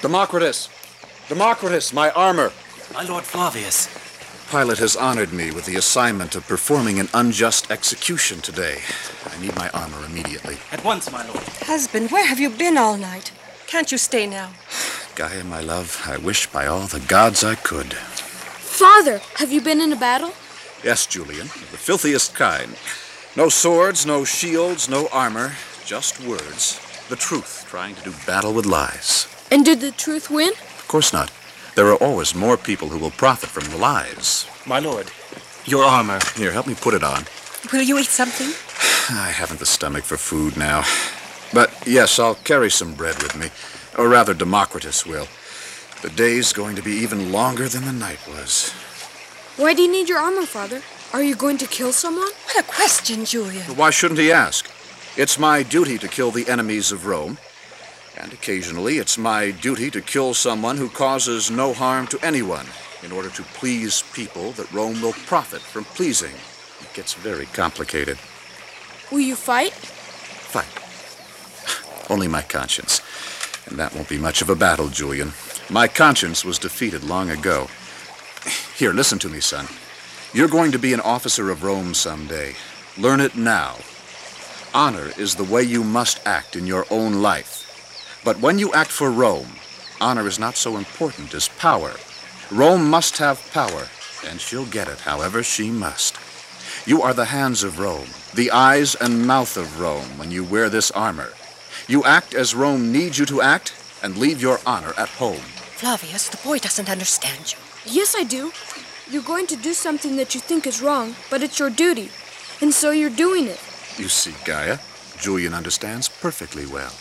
Democritus! Democritus, my armor! My lord Flavius. Pilate has honored me with the assignment of performing an unjust execution today. I need my armor immediately. At once, my lord. Husband, where have you been all night? Can't you stay now? Gaia, my love, I wish by all the gods I could. Father, have you been in a battle? Yes, Julian, of the filthiest kind. No swords, no shields, no armor, just words. The truth, trying to do battle with lies. And did the truth win? Of course not. There are always more people who will profit from the lies. My lord. Your armor. Here, help me put it on. Will you eat something? I haven't the stomach for food now. But yes, I'll carry some bread with me. Or rather, Democritus will. The day's going to be even longer than the night was. Why do you need your armor, Father? Are you going to kill someone? What a question, Julian. Why shouldn't he ask? It's my duty to kill the enemies of Rome. And occasionally, it's my duty to kill someone who causes no harm to anyone in order to please people that Rome will profit from pleasing. It gets very complicated. Will you fight? Fight. Only my conscience. And that won't be much of a battle, Julian. My conscience was defeated long ago. Here, listen to me, son. You're going to be an officer of Rome someday. Learn it now. Honor is the way you must act in your own life. But when you act for Rome, honor is not so important as power. Rome must have power, and she'll get it however she must. You are the hands of Rome, the eyes and mouth of Rome when you wear this armor. You act as Rome needs you to act, and leave your honor at home. Flavius, the boy doesn't understand you. Yes, I do. You're going to do something that you think is wrong, but it's your duty. And so you're doing it. You see, Gaia, Julian understands perfectly well.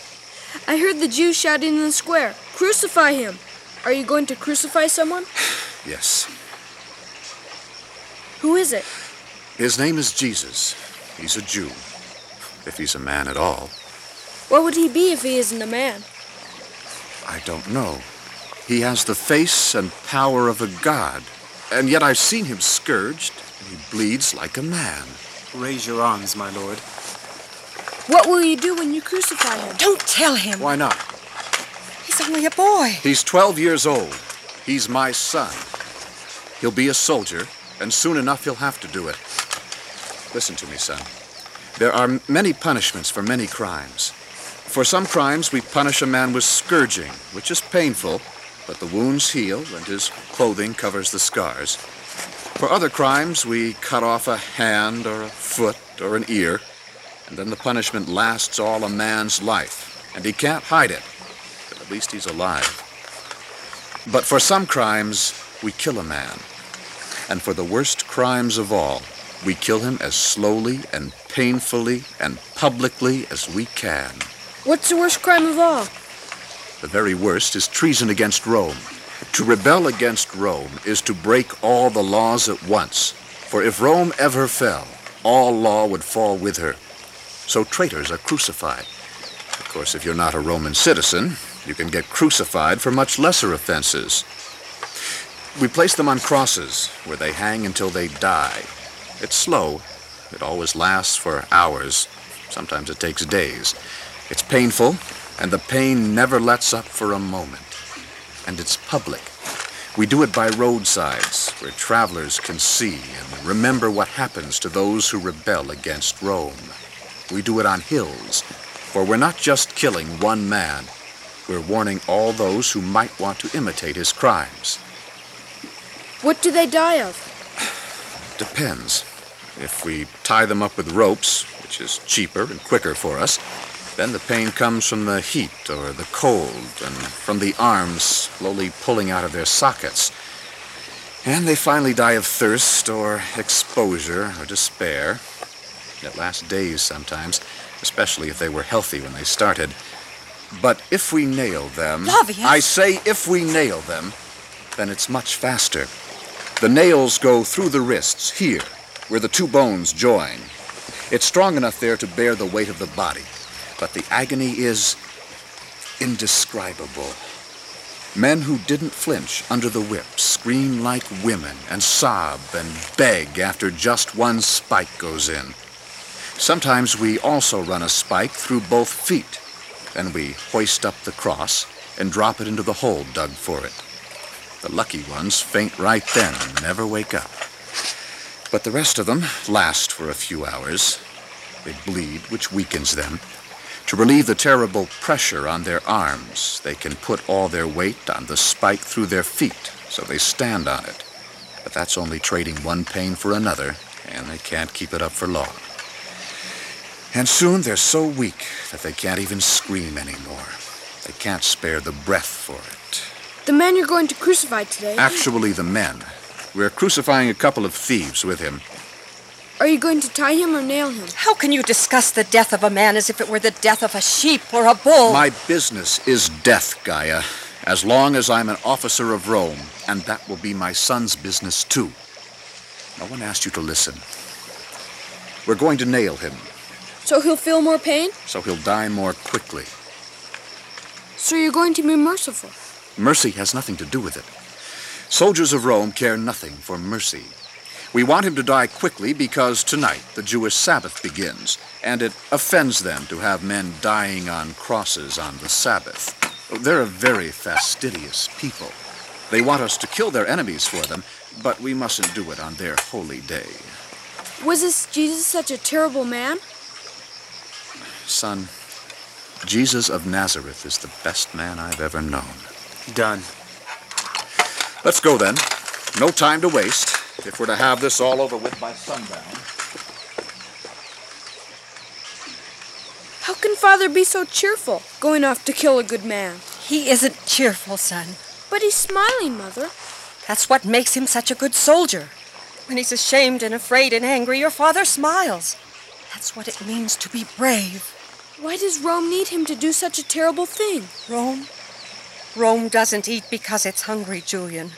I heard the Jews shouting in the square, Crucify him! Are you going to crucify someone? Yes. Who is it? His name is Jesus. He's a Jew. If he's a man at all. What would he be if he isn't a man? I don't know. He has the face and power of a god, and yet I've seen him scourged, and he bleeds like a man. Raise your arms, my lord. What will you do when you crucify him? Don't tell him. Why not? He's only a boy. He's 12 years old. He's my son. He'll be a soldier, and soon enough he'll have to do it. Listen to me, son. There are many punishments for many crimes. For some crimes, we punish a man with scourging, which is painful, but the wounds heal and his clothing covers the scars. For other crimes, we cut off a hand or a foot or an ear, and then the punishment lasts all a man's life, and he can't hide it, but at least he's alive. But for some crimes, we kill a man. And for the worst crimes of all, we kill him as slowly and painfully and publicly as we can. What's the worst crime of all? The very worst is treason against Rome. To rebel against Rome is to break all the laws at once. For if Rome ever fell, all law would fall with her. So traitors are crucified. Of course, if you're not a Roman citizen, you can get crucified for much lesser offenses. We place them on crosses, where they hang until they die. It's slow. It always lasts for hours. Sometimes it takes days. It's painful, and the pain never lets up for a moment. And it's public. We do it by roadsides, where travelers can see and remember what happens to those who rebel against Rome. We do it on hills, for we're not just killing one man, we're warning all those who might want to imitate his crimes. What do they die of? Depends. If we tie them up with ropes, which is cheaper and quicker for us, then the pain comes from the heat or the cold and from the arms slowly pulling out of their sockets. And they finally die of thirst or exposure or despair. It lasts days sometimes, especially if they were healthy when they started. But if we nail them, Flavius! I say if we nail them, then it's much faster. The nails go through the wrists, here, where the two bones join. It's strong enough there to bear the weight of the body, but the agony is indescribable. Men who didn't flinch under the whip scream like women and sob and beg after just one spike goes in. Sometimes we also run a spike through both feet. and we hoist up the cross, and drop it into the hole dug for it. The lucky ones faint right then and never wake up. But the rest of them last for a few hours. They bleed, which weakens them. To relieve the terrible pressure on their arms, they can put all their weight on the spike through their feet, so they stand on it. But that's only trading one pain for another, and they can't keep it up for long. And soon they're so weak that they can't even scream anymore. They can't spare the breath for it. The man you're going to crucify today. Actually, the men. We're crucifying a couple of thieves with him. Are you going to tie him or nail him? How can you discuss the death of a man as if it were the death of a sheep or a bull? My business is death, Gaia, as long as I'm an officer of Rome, and that will be my son's business too. No one asked you to listen. We're going to nail him, So he'll feel more pain? so he'll die more quickly. So you're going to be merciful. Mercy has nothing to do with it. Soldiers of Rome care nothing for mercy. We want him to die quickly because tonight the Jewish Sabbath begins, and it offends them to have men dying on crosses on the Sabbath. They're a very fastidious people. They want us to kill their enemies for them, but we mustn't do it on their holy day. Was this Jesus such a terrible man? Son, Jesus of Nazareth is the best man I've ever known. Done. Let's go then. No time to waste. If we're to have this all over with by sundown. How can Father be so cheerful, going off to kill a good man? He isn't cheerful, son. But he's smiling, Mother. That's what makes him such a good soldier. When he's ashamed and afraid and angry, your father smiles. That's what it means to be brave. Why does Rome need him to do such a terrible thing? Rome? Rome doesn't eat because it's hungry, Julian.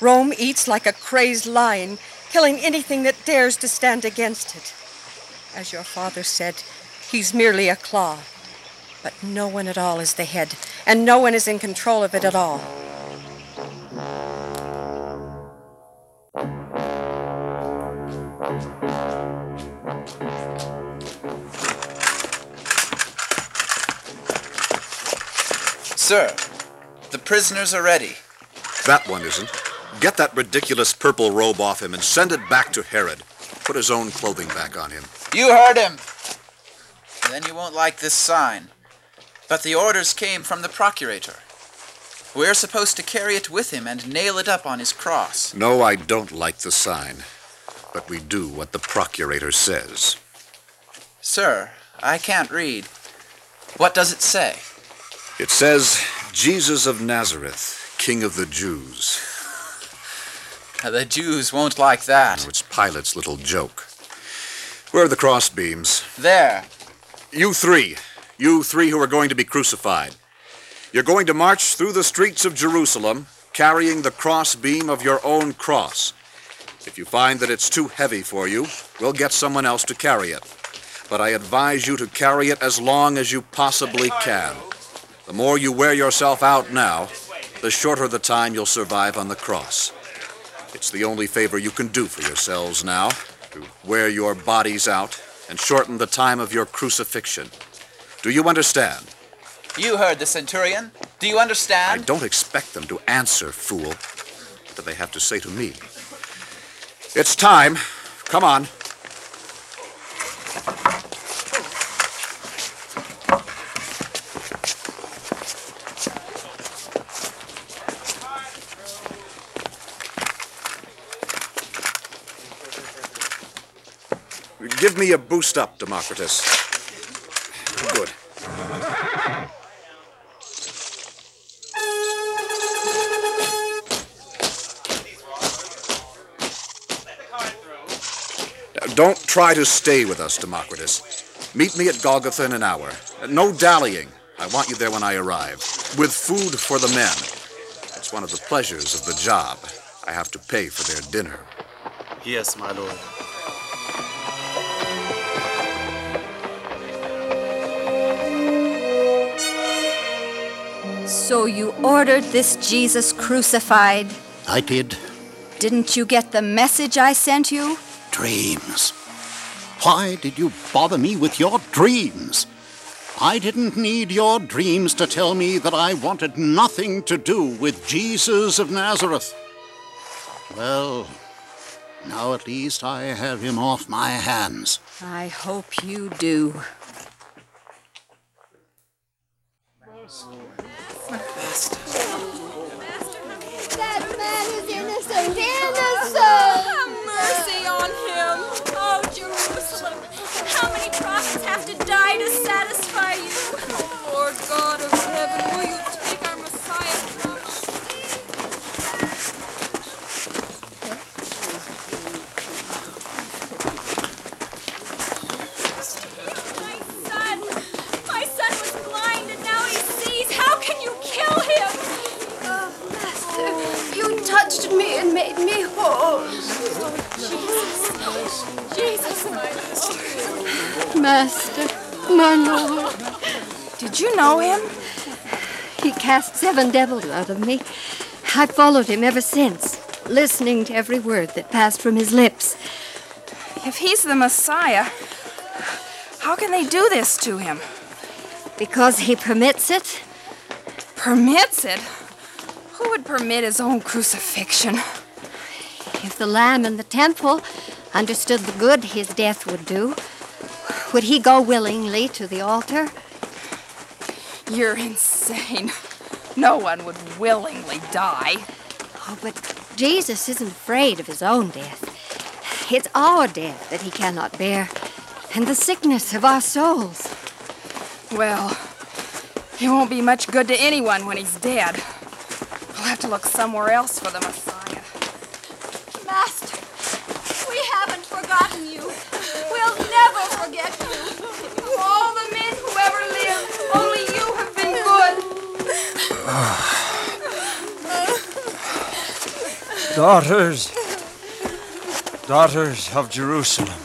Rome eats like a crazed lion, killing anything that dares to stand against it. As your father said, he's merely a claw. But no one at all is the head, and no one is in control of it at all. Sir, the prisoners are ready. That one isn't. Get that ridiculous purple robe off him and send it back to Herod. Put his own clothing back on him. You heard him. Then you won't like this sign. But the orders came from the procurator. We're supposed to carry it with him and nail it up on his cross. No, I don't like the sign. But we do what the procurator says. Sir, I can't read. What does it say? It says, Jesus of Nazareth, King of the Jews. The Jews won't like that. Oh, it's Pilate's little joke. Where are the crossbeams? There. You three. You three who are going to be crucified. You're going to march through the streets of Jerusalem carrying the crossbeam of your own cross. If you find that it's too heavy for you, we'll get someone else to carry it. But I advise you to carry it as long as you possibly can. The more you wear yourself out now, the shorter the time you'll survive on the cross. It's the only favor you can do for yourselves now, to wear your bodies out and shorten the time of your crucifixion. Do you understand? You heard the centurion. Do you understand? I don't expect them to answer, fool. What do they have to say to me? It's time. Come on. Give me a boost up, Democritus. Good. Don't try to stay with us, Democritus. Meet me at Golgotha in an hour. No dallying. I want you there when I arrive. With food for the men. It's one of the pleasures of the job. I have to pay for their dinner. Yes, my lord. So you ordered this Jesus crucified. I did. Didn't you get the message I sent you? Dreams. Why did you bother me with your dreams? I didn't need your dreams to tell me that I wanted nothing to do with Jesus of Nazareth. Well, now at least I have him off my hands. I hope you do. That man is innocent, innocent! Have mercy on him. Oh, Jerusalem. How many prophets have to die to satisfy you? Oh, Lord God of heaven, will you take our Messiah from us? My son! My son was blind and now he sees. How can you kill him? Oh, Master, you touched me and made me whole. Jesus, my Lord. Master, my lord. Did you know him? He cast seven devils out of me. I followed him ever since, listening to every word that passed from his lips. If he's the Messiah, how can they do this to him? Because he permits it, Permits it? Who would permit his own crucifixion? if the lamb in the temple understood the good his death would do, would he go willingly to the altar? You're insane. No one would willingly die. Oh, but Jesus isn't afraid of his own death. It's our death that he cannot bear, and the sickness of our souls. Well, he won't be much good to anyone when he's dead. We'll have to look somewhere else for the Messiah. Master, we haven't forgotten you. We'll never forget you. Of all the men who ever lived, only you have been good. Daughters, daughters of Jerusalem.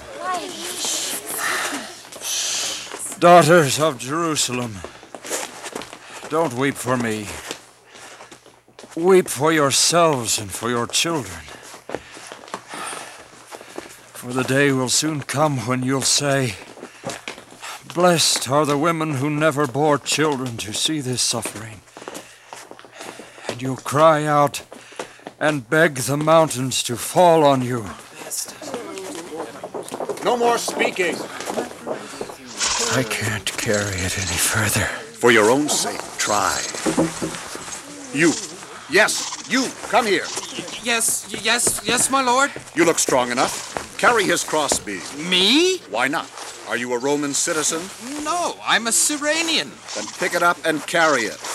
Daughters of Jerusalem, don't weep for me. Weep for yourselves and for your children. For the day will soon come when you'll say, Blessed are the women who never bore children to see this suffering. And you'll cry out and beg the mountains to fall on you. No more speaking. I can't carry it any further. For your own sake, try. You. Yes, you. Come here. Yes, y- yes, yes, my lord. You look strong enough. Carry his crossbeam. Me? Why not? Are you a Roman citizen? No, I'm a Cyrenian. Then pick it up and carry it.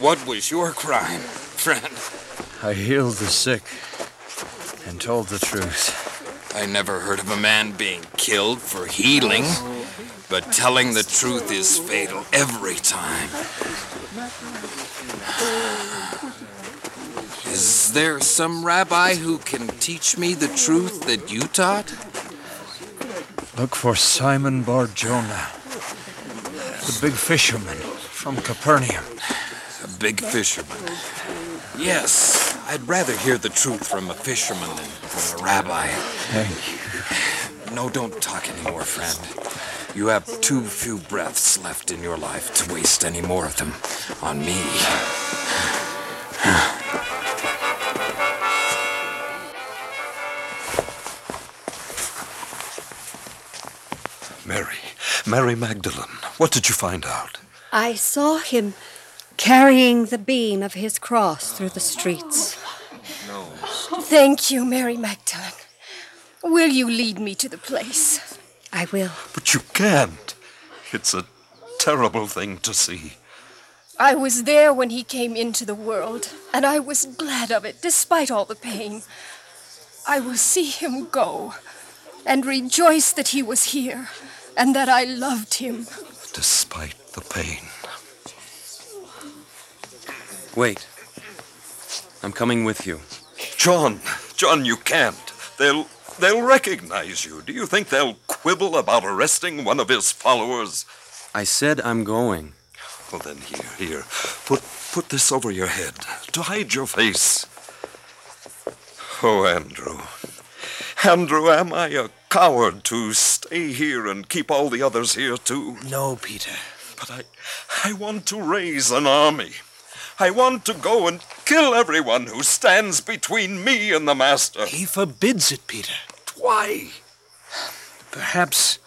What was your crime, friend? I healed the sick and told the truth. I never heard of a man being killed for healing, but telling the truth is fatal every time. Is there some rabbi who can teach me the truth that you taught? Look for Simon Bar Jonah, the big fisherman from Capernaum. A big fisherman. Yes, I'd rather hear the truth from a fisherman than from a rabbi. Thank you. No, don't talk anymore, friend. You have too few breaths left in your life to waste any more of them on me. Mary, Mary Magdalene, what did you find out? I saw him carrying the beam of his cross through the streets. No. Thank you, Mary Magdalene. Will you lead me to the place? I will. But you can't. It's a terrible thing to see. I was there when he came into the world, and I was glad of it, despite all the pain. I will see him go, and rejoice that he was here, and that I loved him. Despite the pain. Wait. I'm coming with you. John, John, you can't. They'll they'll recognize you. Do you think they'll quibble about arresting one of his followers? I said I'm going. Well then here, here. Put put this over your head to hide your face. Oh, Andrew. Andrew, am I a coward to stay here and keep all the others here too? No, Peter. But I, I want to raise an army. I want to go and kill everyone who stands between me and the Master. He forbids it, Peter. Why? Perhaps.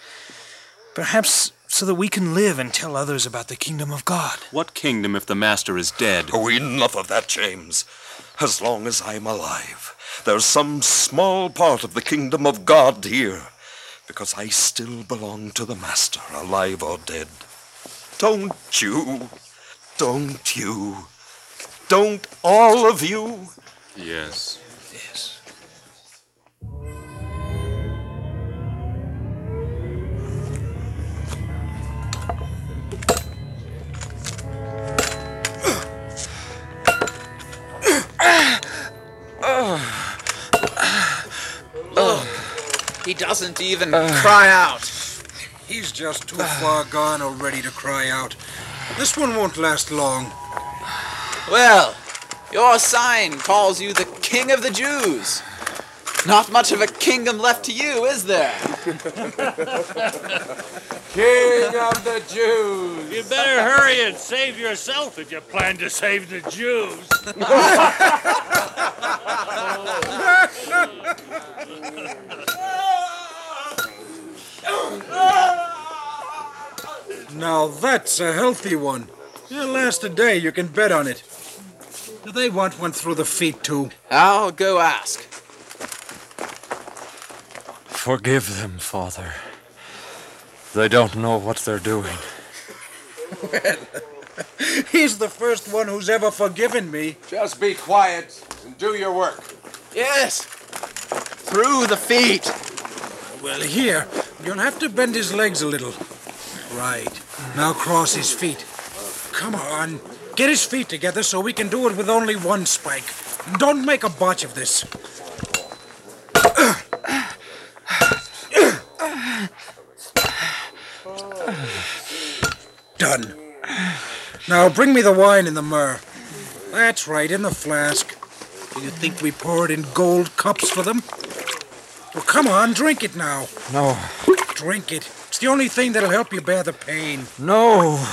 Perhaps so that we can live and tell others about the kingdom of God. What kingdom if the master is dead? Oh, enough of that, James. As long as I'm alive, there's some small part of the kingdom of God here, because I still belong to the Master, alive or dead. Don't you? Don't you? Don't all of you? Yes. Yes. He doesn't even cry out. He's just too far gone already to cry out. This one won't last long. Well, your sign calls you the King of the Jews. Not much of a kingdom left to you, is there? King of the Jews. You better hurry and save yourself if you plan to save the Jews. Now that's a healthy one. It'll last a day, you can bet on it. They want one through the feet, too? I'll go ask. Forgive them, Father. They don't know what they're doing. Well, he's the first one who's ever forgiven me. Just be quiet and do your work. Yes. Through the feet. Well, here, you'll have to bend his legs a little. Right. Now cross his feet. Come on. Get his feet together so we can do it with only one spike. Don't make a botch of this. Done. Now bring me the wine and the myrrh. That's right, in the flask. Do you think we pour it in gold cups for them? Well, come on, drink it now. No. Drink it. It's the only thing that'll help you bear the pain. No.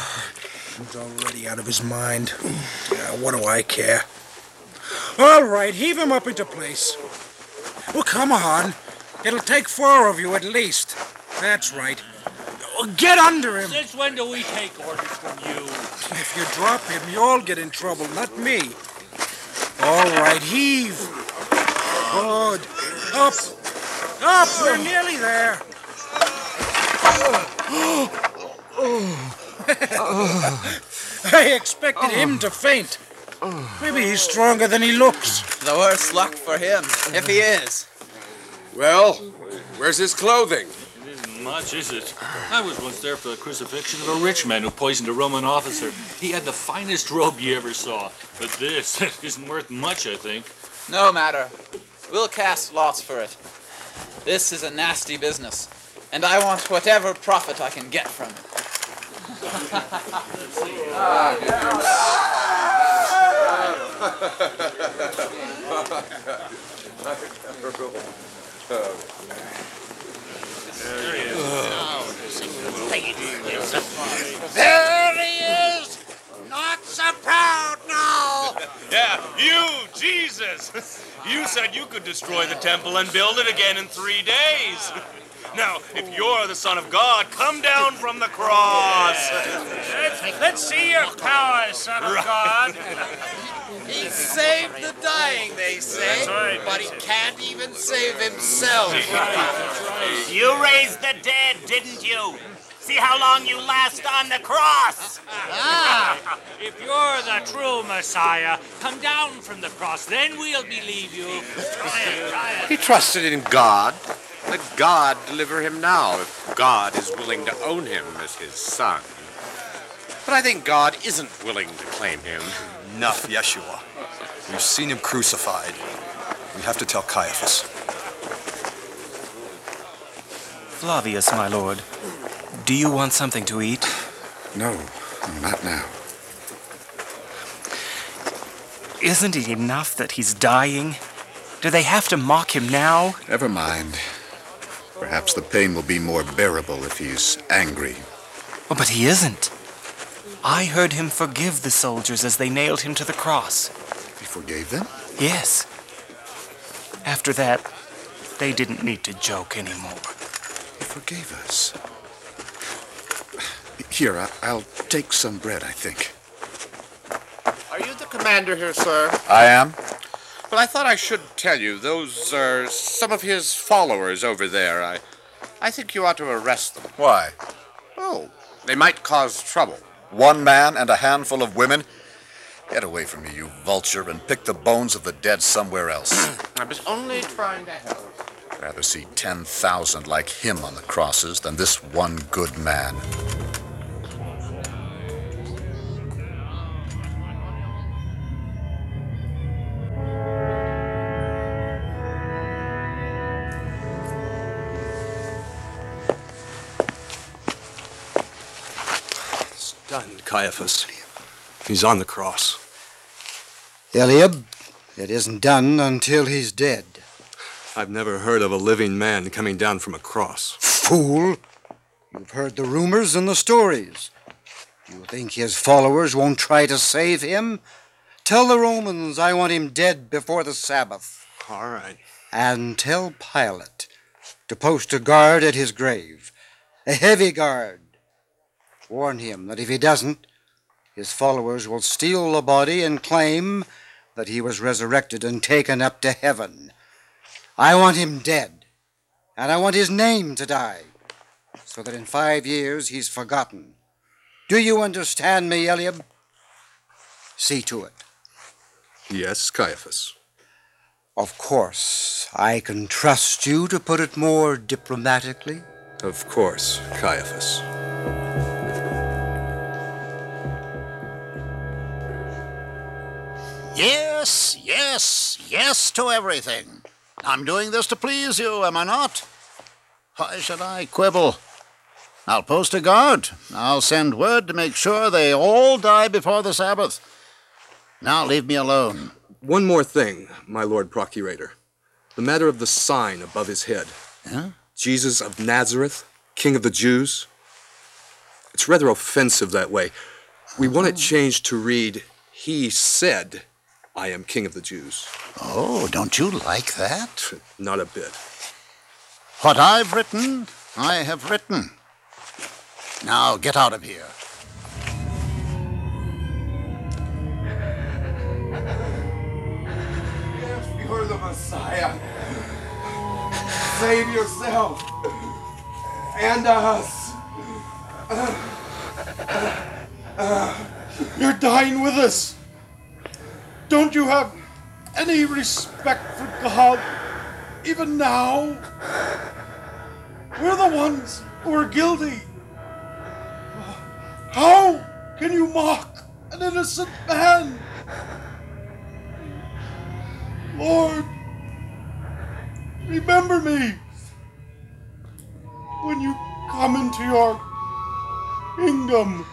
Already out of his mind. Yeah, what do I care? All right, heave him up into place. Well, come on. It'll take four of you at least. That's right. Oh, Get under him. Since when do we take orders from you? If you drop him, you'll get in trouble, not me. All right, heave. Good. Up. Up. We're nearly there. Oh. I expected him to faint. Maybe he's stronger than he looks. The worse luck for him, if he is. Well, where's his clothing? It isn't much, is it? I was once there for the crucifixion of a rich man who poisoned a Roman officer. He had the finest robe you ever saw. But this isn't worth much, I think. No matter. We'll cast lots for it. This is a nasty business, and I want whatever profit I can get from it. There he is! Not so proud now! Yeah, you, Jesus! You said you could destroy the temple and build it again in three days. Now, if you're the Son of God, come down from the cross. Let's, let's see your power, Son of God. He saved the dying, they say, right. but he can't even save himself. You raised the dead, didn't you? See how long you last on the cross. Ah, if you're the true Messiah, come down from the cross. Then we'll believe you. Try it, try it. He trusted in God. Let God deliver him now if God is willing to own him as his son. But I think God isn't willing to claim him. Enough, Yeshua. We've seen him crucified. We have to tell Caiaphas. Flavius, my lord, do you want something to eat? No, not now. Isn't it enough that he's dying? Do they have to mock him now? Never mind. Perhaps the pain will be more bearable if he's angry. Oh, but he isn't. I heard him forgive the soldiers as they nailed him to the cross. He forgave them? Yes. After that, they didn't need to joke anymore. He forgave us. Here, I- I'll take some bread, I think. Are you the commander here, sir? I am. Well, I thought I should tell you, those are some of his followers over there. I, I think you ought to arrest them. Why? Oh, they might cause trouble. One man and a handful of women? Get away from me, you vulture, and pick the bones of the dead somewhere else. I was only trying to help. I'd Rather see 10,000 like him on the crosses than this one good man. Caiaphas. He's on the cross. Eliab, it isn't done until he's dead. I've never heard of a living man coming down from a cross. Fool! You've heard the rumors and the stories. You think his followers won't try to save him? Tell the Romans I want him dead before the Sabbath. All right. And tell Pilate to post a guard at his grave, a heavy guard. Warn him that if he doesn't, his followers will steal the body and claim that he was resurrected and taken up to heaven. I want him dead, and I want his name to die, so that in five years he's forgotten. Do you understand me, Eliab? See to it. Yes, Caiaphas. Of course, I can trust you to put it more diplomatically. Of course, Caiaphas. Yes, yes, yes to everything. I'm doing this to please you, am I not? Why should I quibble? I'll post a guard. I'll send word to make sure they all die before the Sabbath. Now leave me alone. One more thing, my Lord Procurator. The matter of the sign above his head. Huh? Jesus of Nazareth, King of the Jews. It's rather offensive that way. We want it oh. changed to read, He said, I am King of the Jews. Oh, don't you like that? Not a bit. What I've written, I have written. Now get out of here. If you're the Messiah, save yourself and us. You're dying with us. Don't you have any respect for God, even now? We're the ones who are guilty. How can you mock an innocent man? Lord, remember me when you come into your kingdom.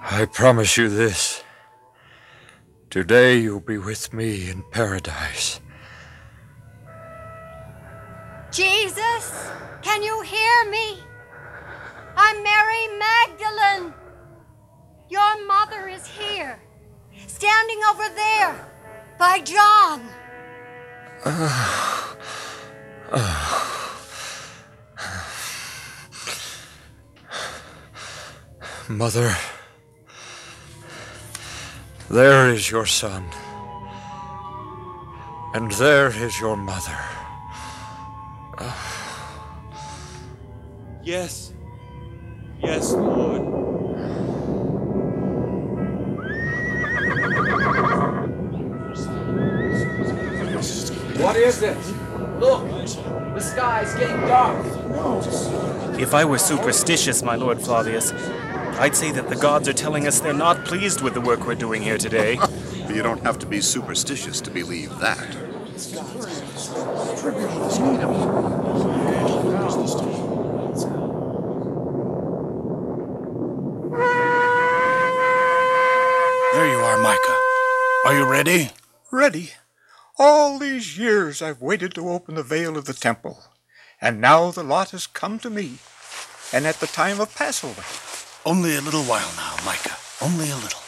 I promise you this. Today you'll be with me in paradise. Jesus, can you hear me? I'm Mary Magdalene. Your mother is here, standing over there by John. Mother, there is your son. And there is your mother. Ah. Yes. Yes, Lord. What is it? Look, the sky's getting dark. If I were superstitious, my Lord Flavius, I'd say that the gods are telling us they're not pleased with the work we're doing here today. but you don't have to be superstitious to believe that. There you are, Micah. Are you ready? Ready? All these years I've waited to open the veil of the temple, and now the lot has come to me, and at the time of Passover. Only a little while now, Micah. Only a little.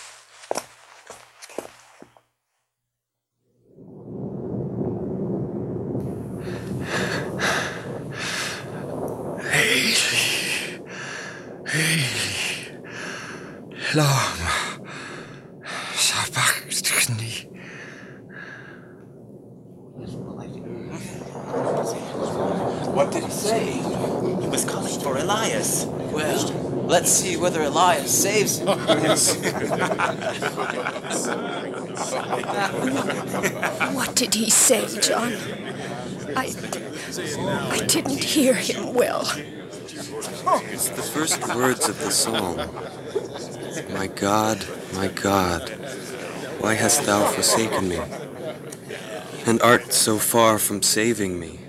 Hail, hail, lama, sabachthani. What did he say? He was calling for Elias. Well, let's see whether Elias saves him. What did he say, John? I. I didn't hear him well. It's the first words of the psalm. My God, my God, why hast thou forsaken me? And art so far from saving me,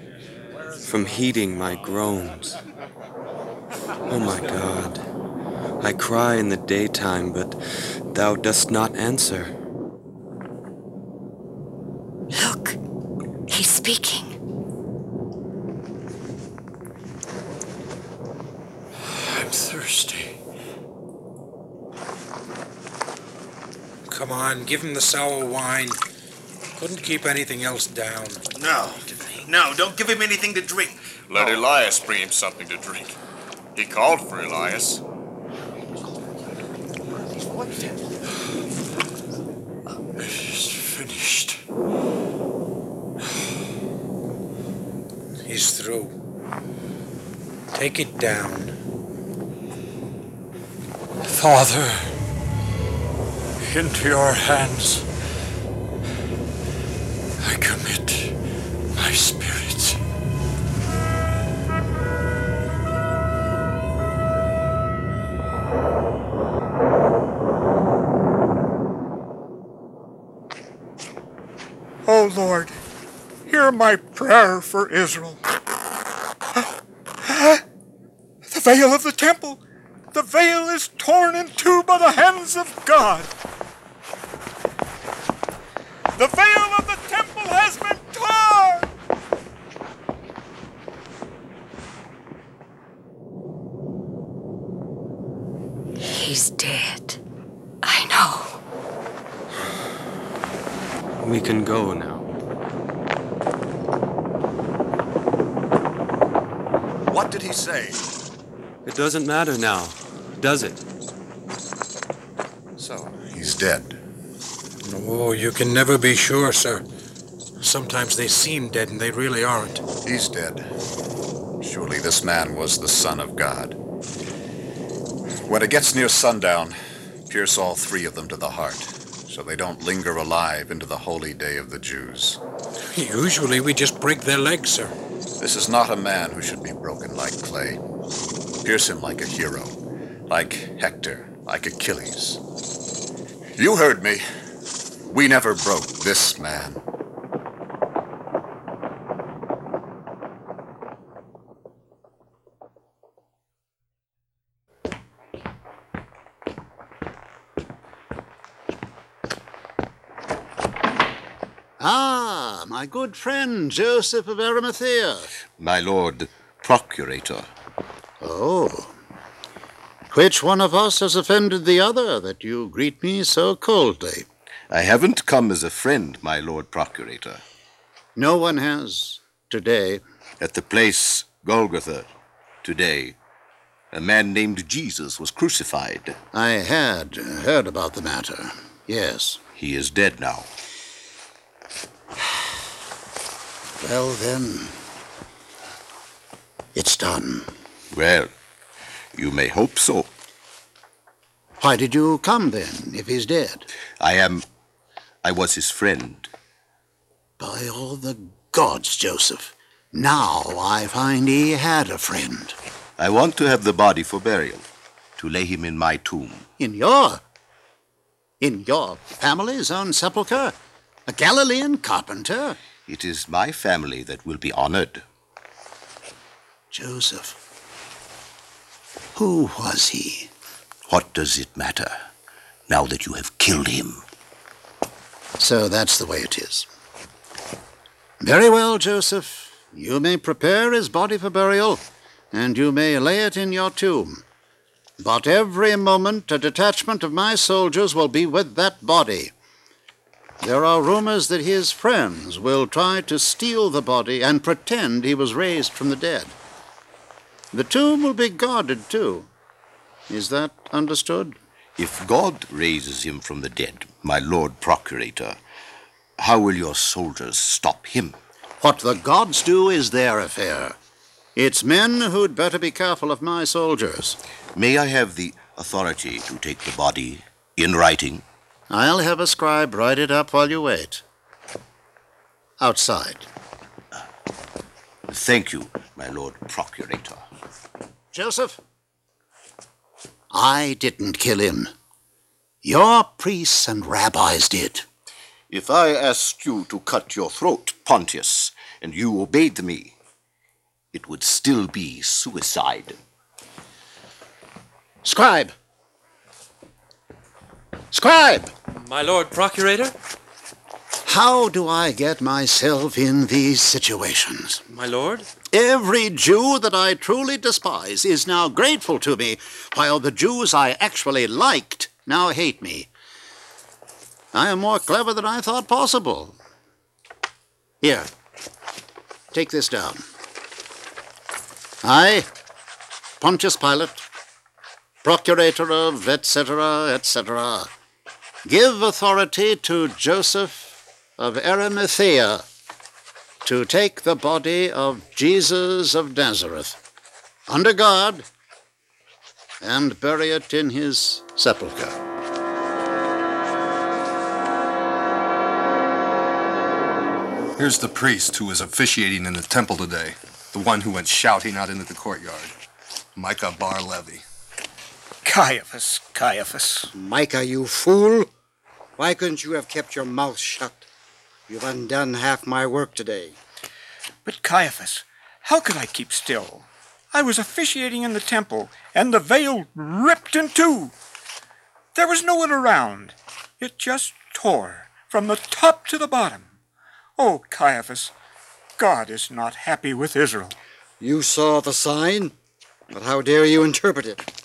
from heeding my groans. Oh my God, I cry in the daytime, but thou dost not answer. Look, he's speaking. I'm thirsty. Come on, give him the sour wine. Couldn't keep anything else down. No, no, don't give him anything to drink. Let Elias bring him something to drink. He called for Elias. It's finished. He's through. Take it down. Father, into your hands my prayer for Israel. The veil of the temple, the veil is torn in two by the hands of God. The veil of the temple has been torn. He's dead. I know. We can go now. What say? It doesn't matter now, does it? So, he's dead. Oh, you can never be sure, sir. Sometimes they seem dead and they really aren't. He's dead. Surely this man was the Son of God. When it gets near sundown, pierce all three of them to the heart, so they don't linger alive into the holy day of the Jews. Usually we just break their legs, sir. This is not a man who should be broken like clay. Pierce him like a hero, like Hector, like Achilles. You heard me. We never broke this man. My good friend Joseph of Arimathea. My lord procurator. Oh. Which one of us has offended the other that you greet me so coldly? I haven't come as a friend, my lord procurator. No one has today. At the place Golgotha, today, a man named Jesus was crucified. I had heard about the matter. Yes. He is dead now. Well, then, it's done. Well, you may hope so. Why did you come then, if he's dead? I am. I was his friend. By all the gods, Joseph. Now I find he had a friend. I want to have the body for burial, to lay him in my tomb. In your. in your family's own sepulchre? A Galilean carpenter? It is my family that will be honored. Joseph. Who was he? What does it matter, now that you have killed him? So that's the way it is. Very well, Joseph. You may prepare his body for burial, and you may lay it in your tomb. But every moment a detachment of my soldiers will be with that body. There are rumors that his friends will try to steal the body and pretend he was raised from the dead. The tomb will be guarded, too. Is that understood? If God raises him from the dead, my Lord Procurator, how will your soldiers stop him? What the gods do is their affair. It's men who'd better be careful of my soldiers. May I have the authority to take the body in writing? I'll have a scribe write it up while you wait. Outside. Thank you, my Lord Procurator. Joseph, I didn't kill him. Your priests and rabbis did. If I asked you to cut your throat, Pontius, and you obeyed me, it would still be suicide. Scribe! Scribe! My Lord Procurator? How do I get myself in these situations? My Lord? Every Jew that I truly despise is now grateful to me, while the Jews I actually liked now hate me. I am more clever than I thought possible. Here, take this down. I, Pontius Pilate, procurator of etc., etc., give authority to Joseph of Arimathea to take the body of Jesus of Nazareth under guard and bury it in his sepulchre. Here's the priest who was officiating in the temple today, the one who went shouting out into the courtyard. Micah Bar Levy. Caiaphas, Caiaphas. Micah, you fool! Why couldn't you have kept your mouth shut? You've undone half my work today. But Caiaphas, how could I keep still? I was officiating in the temple, and the veil ripped in two. There was no one around. It just tore from the top to the bottom. Oh, Caiaphas, God is not happy with Israel. You saw the sign, but how dare you interpret it?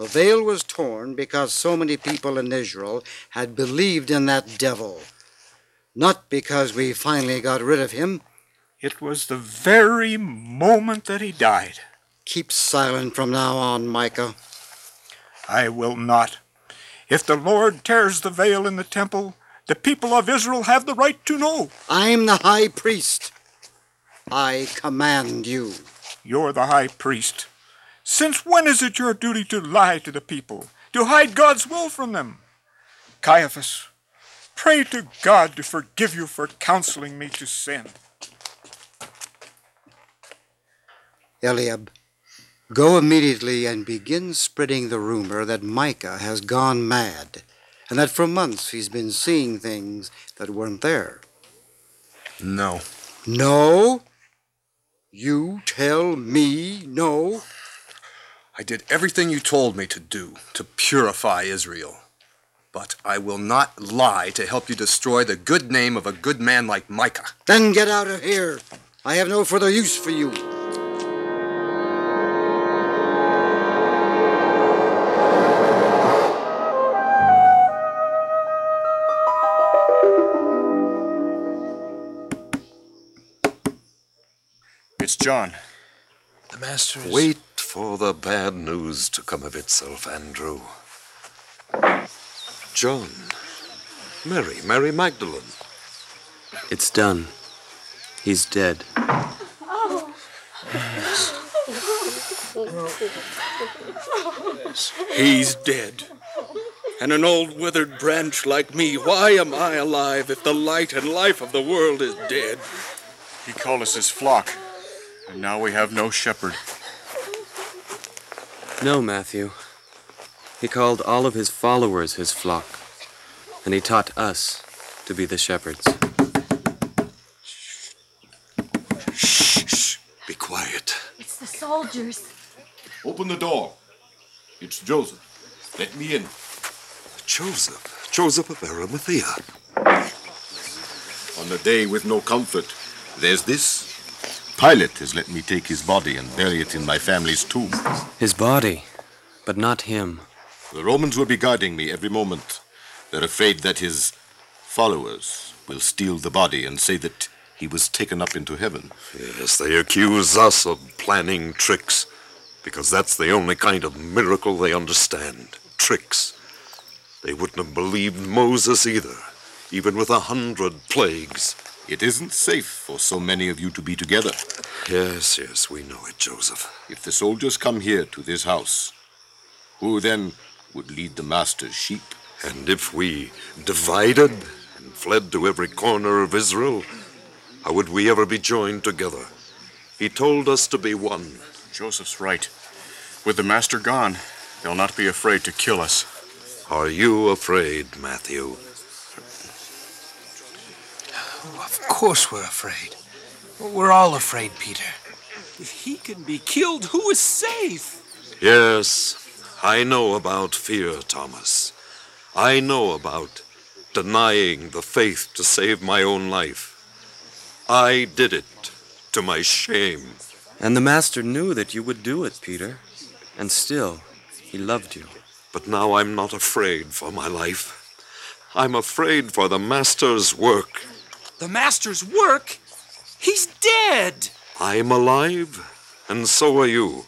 The veil was torn because so many people in Israel had believed in that devil, not because we finally got rid of him. It was the very moment that he died. Keep silent from now on, Micah. I will not. If the Lord tears the veil in the temple, the people of Israel have the right to know. I'm the high priest. I command you. You're the high priest. Since when is it your duty to lie to the people, to hide God's will from them? Caiaphas, pray to God to forgive you for counseling me to sin. Eliab, go immediately and begin spreading the rumor that Micah has gone mad, and that for months he's been seeing things that weren't there. No. No? You tell me no? I did everything you told me to do to purify Israel. But I will not lie to help you destroy the good name of a good man like Micah. Then get out of here. I have no further use for you. It's John. The master is. Wait for the bad news to come of itself, Andrew. John. Mary, Mary Magdalene. It's done. He's dead. Oh. He's dead. And an old withered branch like me, why am I alive if the light and life of the world is dead? He called us his flock, and now we have no shepherd. No, Matthew. He called all of his followers his flock, and he taught us to be the shepherds. Shh, shh. be quiet. It's the soldiers. Open the door. It's Joseph. Let me in. Joseph, Joseph of Arimathea. On a day with no comfort, There's this. Pilate has let me take his body and bury it in my family's tomb. His body, but not him. The Romans will be guarding me every moment. They're afraid that his followers will steal the body and say that he was taken up into heaven. Yes, they accuse us of planning tricks, because that's the only kind of miracle they understand tricks. They wouldn't have believed Moses either, even with a hundred plagues. It isn't safe for so many of you to be together. Yes, yes, we know it, Joseph. If the soldiers come here to this house, who then would lead the master's sheep? And if we divided and fled to every corner of Israel, how would we ever be joined together? He told us to be one. Joseph's right. With the master gone, they'll not be afraid to kill us. Are you afraid, Matthew? Of course we're afraid. We're all afraid, Peter. If he can be killed, who is safe? Yes, I know about fear, Thomas. I know about denying the faith to save my own life. I did it to my shame. And the Master knew that you would do it, Peter. And still, he loved you. But now I'm not afraid for my life. I'm afraid for the Master's work. The Master's work? He's dead! I'm alive, and so are you.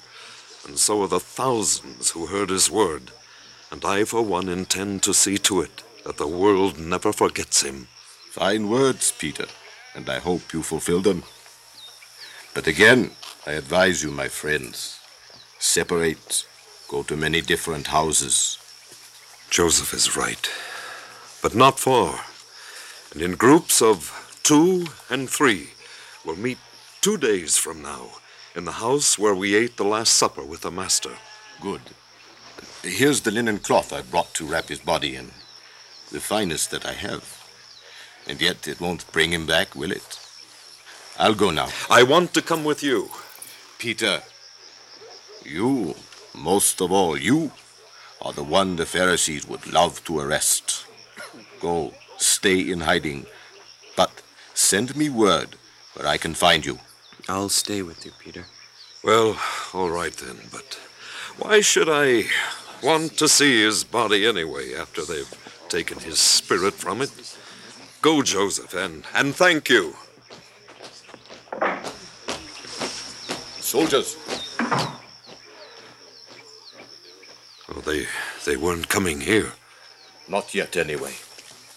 And so are the thousands who heard his word. And I, for one, intend to see to it that the world never forgets him. Fine words, Peter, and I hope you fulfill them. But again, I advise you, my friends, separate, go to many different houses. Joseph is right, but not far. And in groups of two and three, we'll meet two days from now in the house where we ate the Last Supper with the Master. Good. Here's the linen cloth I brought to wrap his body in, the finest that I have. And yet it won't bring him back, will it? I'll go now. I want to come with you. Peter, you, most of all, you, are the one the Pharisees would love to arrest. Go, stay in hiding, but send me word where I can find you. I'll stay with you, Peter. Well, all right then, but why should I want to see his body anyway after they've taken his spirit from it? Go, Joseph, and, and thank you. Soldiers. Oh, they, they weren't coming here. Not yet, anyway.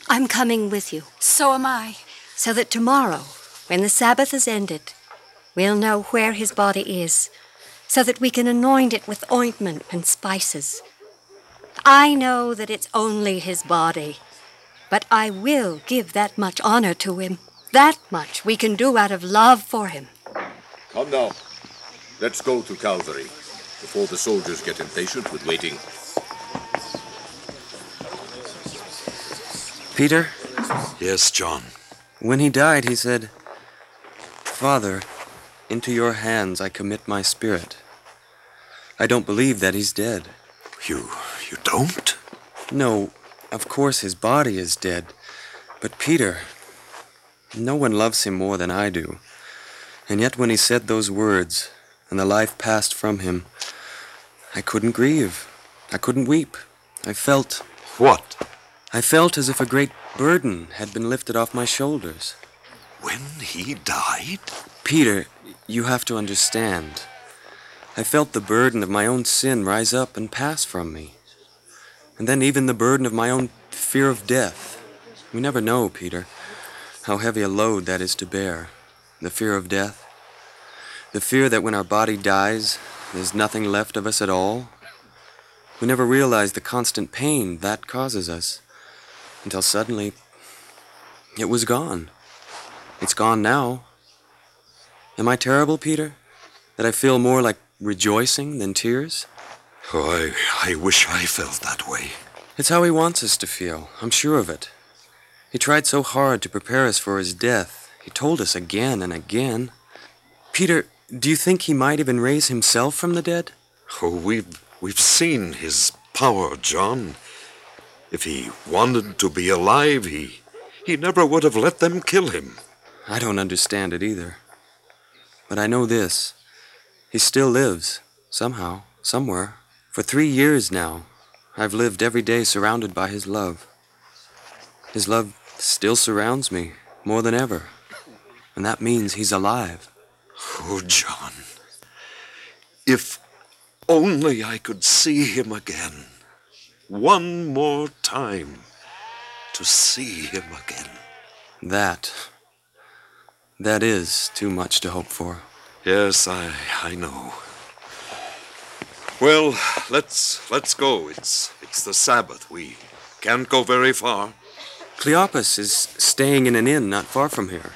I'm coming with you. So am I. So that tomorrow, when the Sabbath is ended, we'll know where his body is, so that we can anoint it with ointment and spices. I know that it's only his body, but I will give that much honor to him. That much we can do out of love for him. Come now. Let's go to Calvary before the soldiers get impatient with waiting. Peter? Yes, John. When he died, he said, Father, into your hands I commit my spirit. I don't believe that he's dead. You. you don't? No, of course his body is dead. But Peter, no one loves him more than I do. And yet when he said those words, and the life passed from him, I couldn't grieve. I couldn't weep. I felt. What? I felt as if a great burden had been lifted off my shoulders. When he died? Peter, you have to understand. I felt the burden of my own sin rise up and pass from me. And then even the burden of my own fear of death. We never know, Peter, how heavy a load that is to bear. The fear of death. The fear that when our body dies, there's nothing left of us at all. We never realize the constant pain that causes us until suddenly it was gone. It's gone now. Am I terrible, Peter? That I feel more like rejoicing than tears? Oh, I, I wish I felt that way. It's how he wants us to feel. I'm sure of it. He tried so hard to prepare us for his death. He told us again and again. Peter, do you think he might even raise himself from the dead? Oh, we've, we've seen his power, John. If he wanted to be alive, he, he never would have let them kill him. I don't understand it either. But I know this. He still lives, somehow, somewhere. For three years now, I've lived every day surrounded by his love. His love still surrounds me more than ever. And that means he's alive. Oh, John. If only I could see him again. One more time to see him again. That. That is too much to hope for. Yes, I I know. Well, let's let's go. It's it's the Sabbath. We can't go very far. Cleopas is staying in an inn not far from here.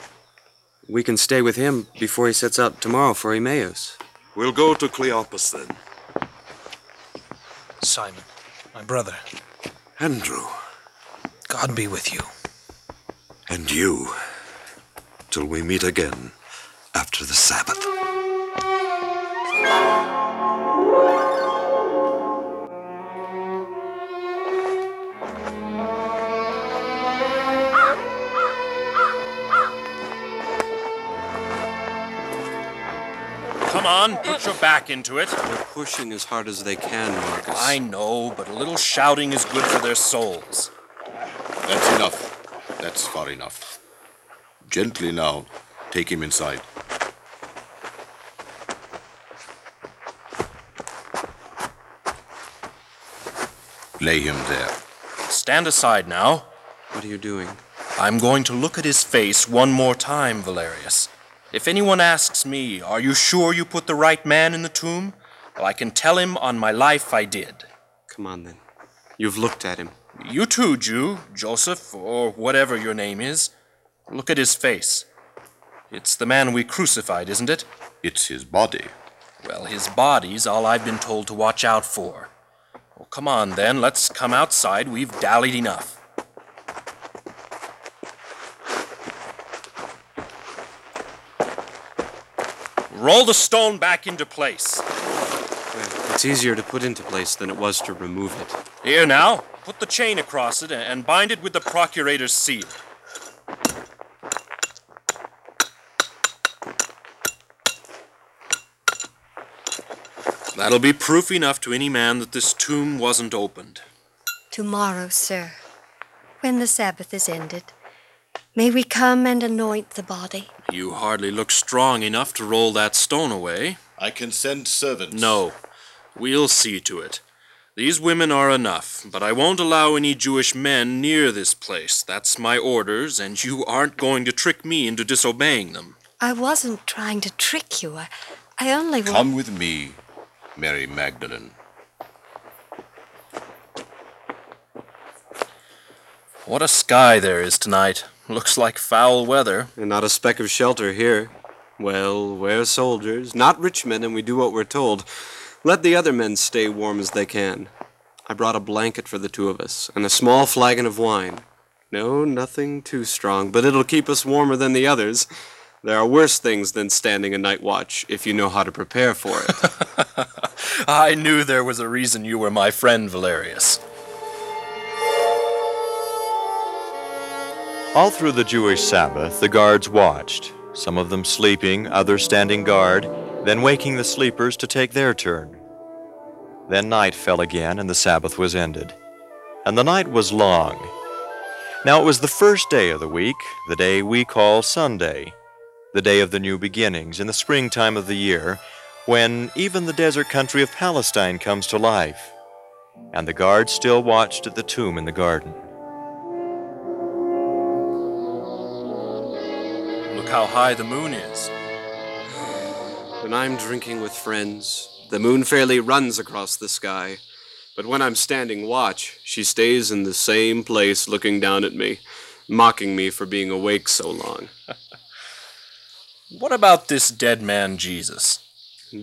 We can stay with him before he sets out tomorrow for Emmaus. We'll go to Cleopas then. Simon, my brother. Andrew. God be with you. And you. Till we meet again after the Sabbath. On, put your back into it. They're pushing as hard as they can, Marcus. I know, but a little shouting is good for their souls. That's enough. That's far enough. Gently now. Take him inside. Lay him there. Stand aside now. What are you doing? I'm going to look at his face one more time, Valerius. If anyone asks me, Are you sure you put the right man in the tomb? Well, I can tell him on my life I did. Come on then. You've looked at him. You too, Jew, Joseph, or whatever your name is. Look at his face. It's the man we crucified, isn't it? It's his body. Well, his body's all I've been told to watch out for. Well, come on then, let's come outside. We've dallied enough. Roll the stone back into place. It's easier to put into place than it was to remove it. Here now, put the chain across it and bind it with the procurator's seal. That'll be proof enough to any man that this tomb wasn't opened. Tomorrow, sir, when the Sabbath is ended, may we come and anoint the body. You hardly look strong enough to roll that stone away. I can send servants. No, we'll see to it. These women are enough, but I won't allow any Jewish men near this place. That's my orders, and you aren't going to trick me into disobeying them. I wasn't trying to trick you. I, I only wa- Come with me, Mary Magdalene. What a sky there is tonight. Looks like foul weather. And not a speck of shelter here. Well, we're soldiers, not rich men, and we do what we're told. Let the other men stay warm as they can. I brought a blanket for the two of us, and a small flagon of wine. No, nothing too strong, but it'll keep us warmer than the others. There are worse things than standing a night watch if you know how to prepare for it. I knew there was a reason you were my friend, Valerius. All through the Jewish Sabbath, the guards watched, some of them sleeping, others standing guard, then waking the sleepers to take their turn. Then night fell again, and the Sabbath was ended. And the night was long. Now it was the first day of the week, the day we call Sunday, the day of the new beginnings in the springtime of the year, when even the desert country of Palestine comes to life. And the guards still watched at the tomb in the garden. How high the moon is. When I'm drinking with friends, the moon fairly runs across the sky. But when I'm standing watch, she stays in the same place looking down at me, mocking me for being awake so long. What about this dead man Jesus?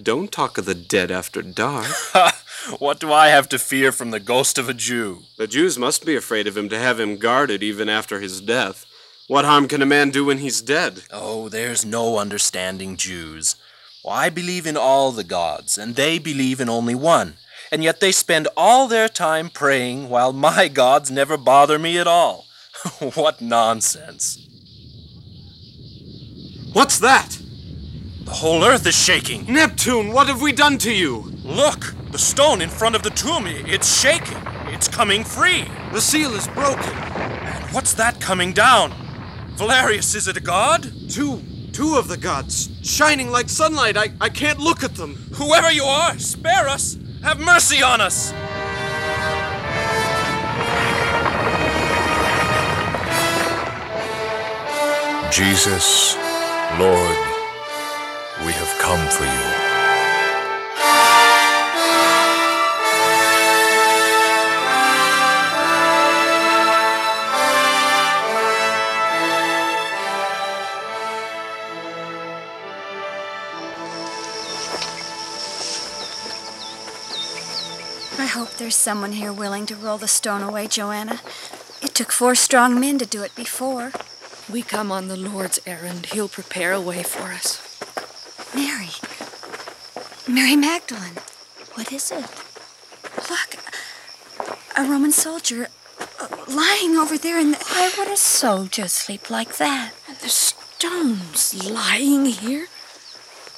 Don't talk of the dead after dark. what do I have to fear from the ghost of a Jew? The Jews must be afraid of him to have him guarded even after his death. What harm can a man do when he's dead? Oh, there's no understanding Jews. Well, I believe in all the gods, and they believe in only one. And yet they spend all their time praying while my gods never bother me at all. what nonsense. What's that? The whole earth is shaking. Neptune, what have we done to you? Look, the stone in front of the tomb, it's shaking. It's coming free. The seal is broken. And what's that coming down? Valerius, is it a god? Two, two of the gods, shining like sunlight. I, I can't look at them. Whoever you are, spare us. Have mercy on us. Jesus, Lord, we have come for you. There's someone here willing to roll the stone away, Joanna. It took four strong men to do it before. We come on the Lord's errand. He'll prepare a way for us. Mary. Mary Magdalene. What is it? Look. A Roman soldier uh, lying over there in the. Why would a soldier sleep like that? And the stones lying here,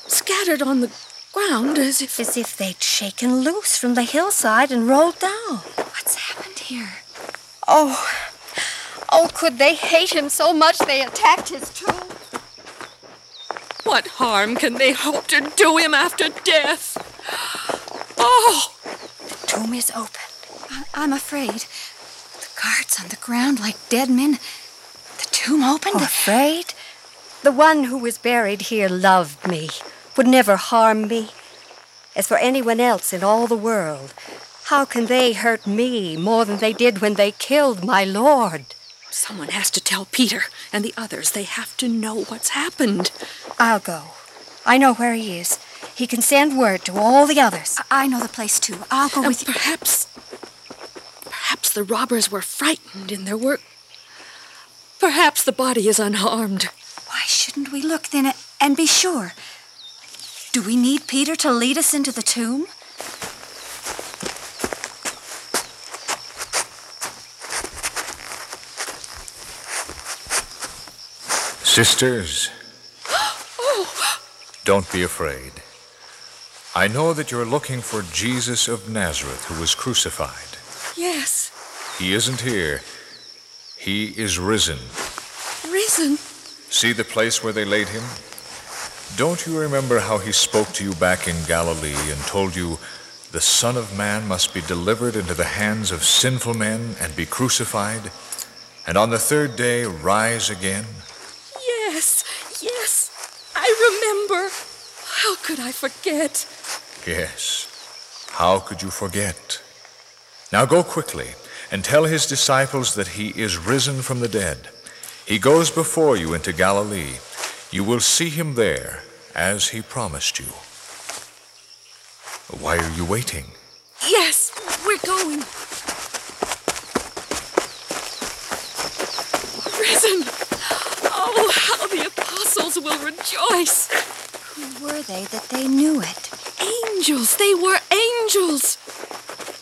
scattered on the ground as if. As if they'd shaken loose from the hillside and rolled down. What's happened here? Oh, oh, could they hate him so much they attacked his tomb? What harm can they hope to do him after death? Oh! The tomb is open. I- I'm afraid. The guards on the ground like dead men. The tomb opened. Oh, afraid? The one who was buried here loved me, would never harm me. As for anyone else in all the world, how can they hurt me more than they did when they killed my lord? Someone has to tell Peter and the others. They have to know what's happened. I'll go. I know where he is. He can send word to all the others. I, I know the place too. I'll go And with you. perhaps. Perhaps the robbers were frightened in their work. Perhaps the body is unharmed. Why shouldn't we look then and be sure? Do we need Peter to lead us into the tomb? Sisters, Oh, don't be afraid. I know that you're looking for Jesus of Nazareth who was crucified. yes. He isn't here. He is risen. Risen. See the place where they laid him? Don't you remember how he spoke to you back in Galilee and told you the Son of Man must be delivered into the hands of sinful men and be crucified, and on the third day rise again? Yes. Yes. I remember. How could I forget? Yes. How could you forget? Now go quickly and tell his disciples that he is risen from the dead. He goes before you into Galilee. You will see him there, as he promised you. Why are you waiting? Yes, we're going. Risen. Oh, how the apostles will rejoice. Who were they that they knew it? Angels. They were angels.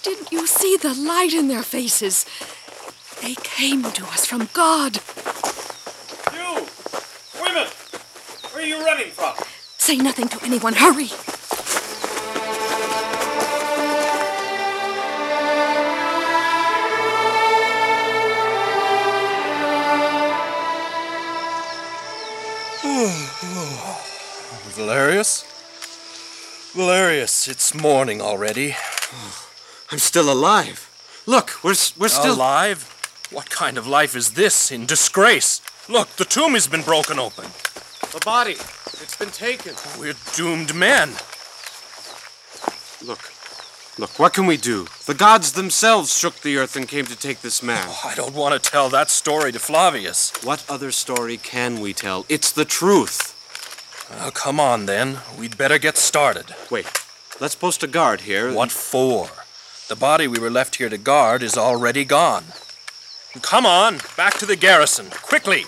Didn't you see the light in their faces? They came to us from God. You! Women! Where are you running from? Say nothing to anyone. Hurry. Valerius? Valerius, it's morning already. I'm still alive. Look, we're, we're still. Alive? What kind of life is this in disgrace? Look, the tomb has been broken open. The body. It's been taken. We're doomed men. Look. Look, what can we do? The gods themselves shook the earth and came to take this man. Oh, I don't want to tell that story to Flavius. What other story can we tell? It's the truth. Well, come on then. We'd better get started. Wait, let's post a guard here. What for? The body we were left here to guard is already gone. Come on, back to the garrison, quickly.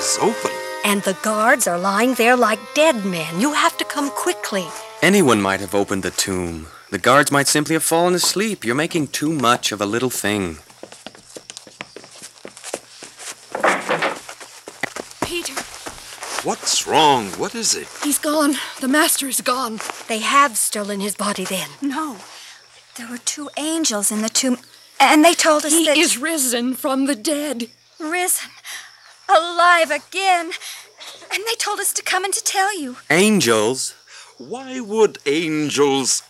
Is open. And the guards are lying there like dead men. You have to come quickly. Anyone might have opened the tomb. The guards might simply have fallen asleep. You're making too much of a little thing. Peter, What's wrong? What is it? he's gone. The master is gone. They have stolen his body then. No. There were two angels in the tomb, and they told us He is risen from the dead. risen. Alive again. And they told us to come and to tell you. Angels? Why would angels.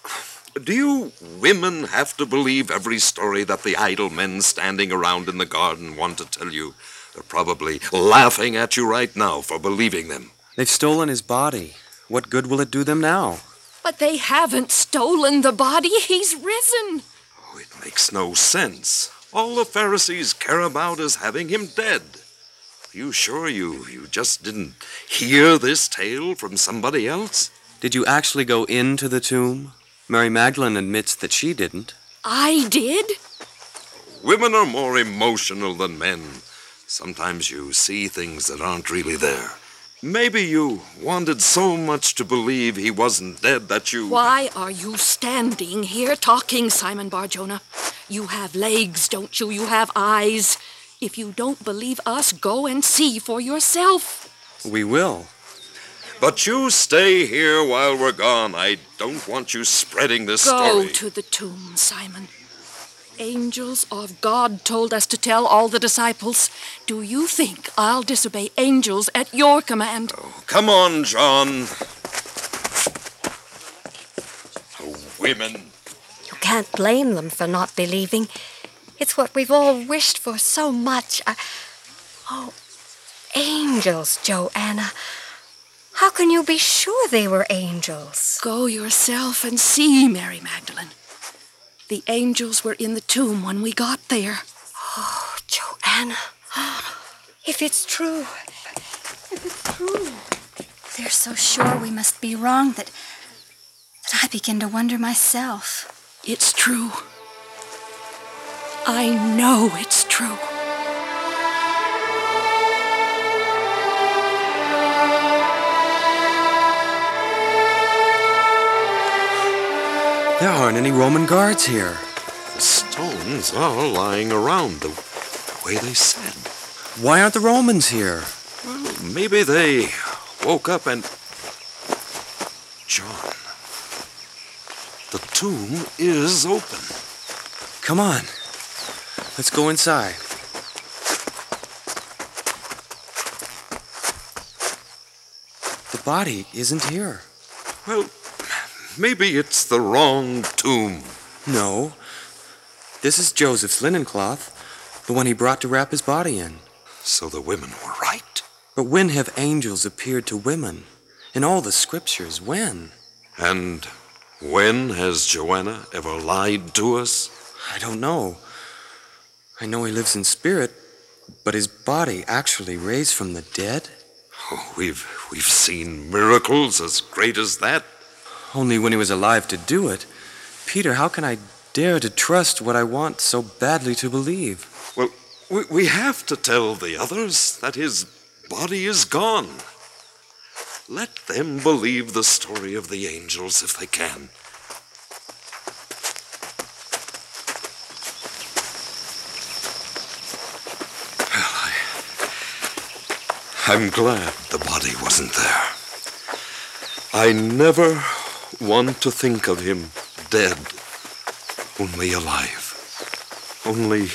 Do you women have to believe every story that the idle men standing around in the garden want to tell you? They're probably laughing at you right now for believing them. They've stolen his body. What good will it do them now? But they haven't stolen the body. He's risen. Oh, it makes no sense. All the Pharisees care about is having him dead. Are you sure you, you just didn't hear this tale from somebody else? Did you actually go into the tomb? Mary Magdalene admits that she didn't. I did? Women are more emotional than men. Sometimes you see things that aren't really there. Maybe you wanted so much to believe he wasn't dead that you. Why are you standing here talking, Simon Barjona? You have legs, don't you? You have eyes. If you don't believe us, go and see for yourself. We will. But you stay here while we're gone. I don't want you spreading this Go story. Go to the tomb, Simon. Angels of God told us to tell all the disciples. Do you think I'll disobey angels at your command? Oh, come on, John. Oh, women. You can't blame them for not believing. It's what we've all wished for so much. I... Oh, angels, Joanna. How can you be sure they were angels? Go yourself and see, Mary Magdalene. The angels were in the tomb when we got there. Oh, Joanna. If it's true. If it's true. They're so sure we must be wrong that, that I begin to wonder myself. It's true. I know it's true. There aren't any Roman guards here. The stones are lying around the, the way they said. Why aren't the Romans here? Well, maybe they woke up and. John. The tomb is open. Come on. Let's go inside. The body isn't here. Well, maybe it's the wrong tomb. No. This is Joseph's linen cloth, the one he brought to wrap his body in. So the women were right. But when have angels appeared to women? In all the scriptures, when? And when has Joanna ever lied to us? I don't know. I know he lives in spirit, but his body actually raised from the dead? Oh, we've we've seen miracles as great as that. Only when he was alive to do it. Peter, how can I dare to trust what I want so badly to believe? Well, we, we have to tell the others that his body is gone. Let them believe the story of the angels if they can. I'm glad the body wasn't there. I never want to think of him dead, only alive, only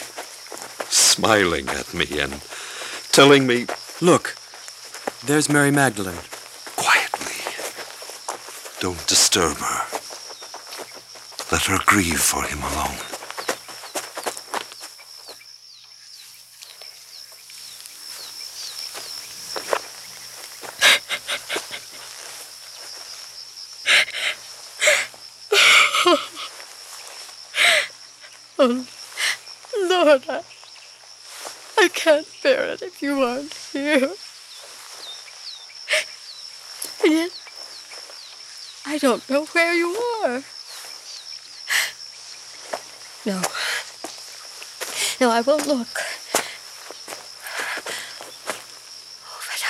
smiling at me and telling me, Look, there's Mary Magdalene. quietly, don't disturb her. Let her grieve for him alone. Oh, Lord, I, I can't bear it if you aren't here. And yet, I don't know where you are. No. No, I won't look. Oh, but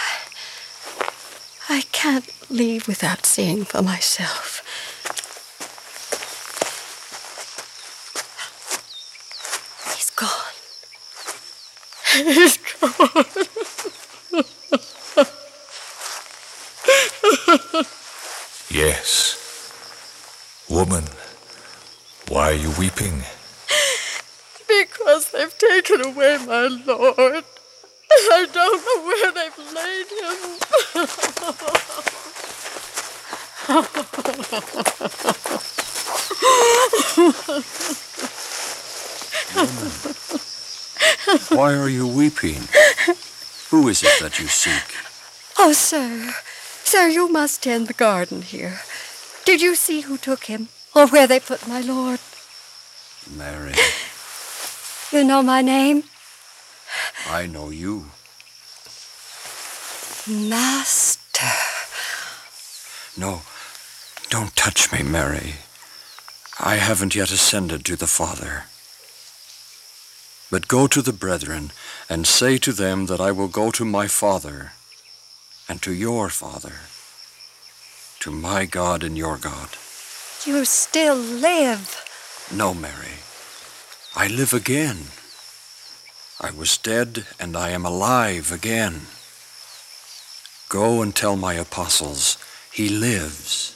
I, I can't leave without seeing for myself. Yes. Woman, why are you weeping? Because they've taken away my lord. I don't know where they've laid him. Woman, Why are you weeping? Who is it that you seek? Oh, sir. Sir, you must tend the garden here. Did you see who took him? Or where they put my lord? Mary, You know my name? I know you. Master. No, don't touch me, Mary. I haven't yet ascended to the Father. But go to the brethren and say to them that I will go to my Father and to your Father, to my God and your God. You still live. No, Mary. I live again. I was dead and I am alive again. Go and tell my apostles he lives.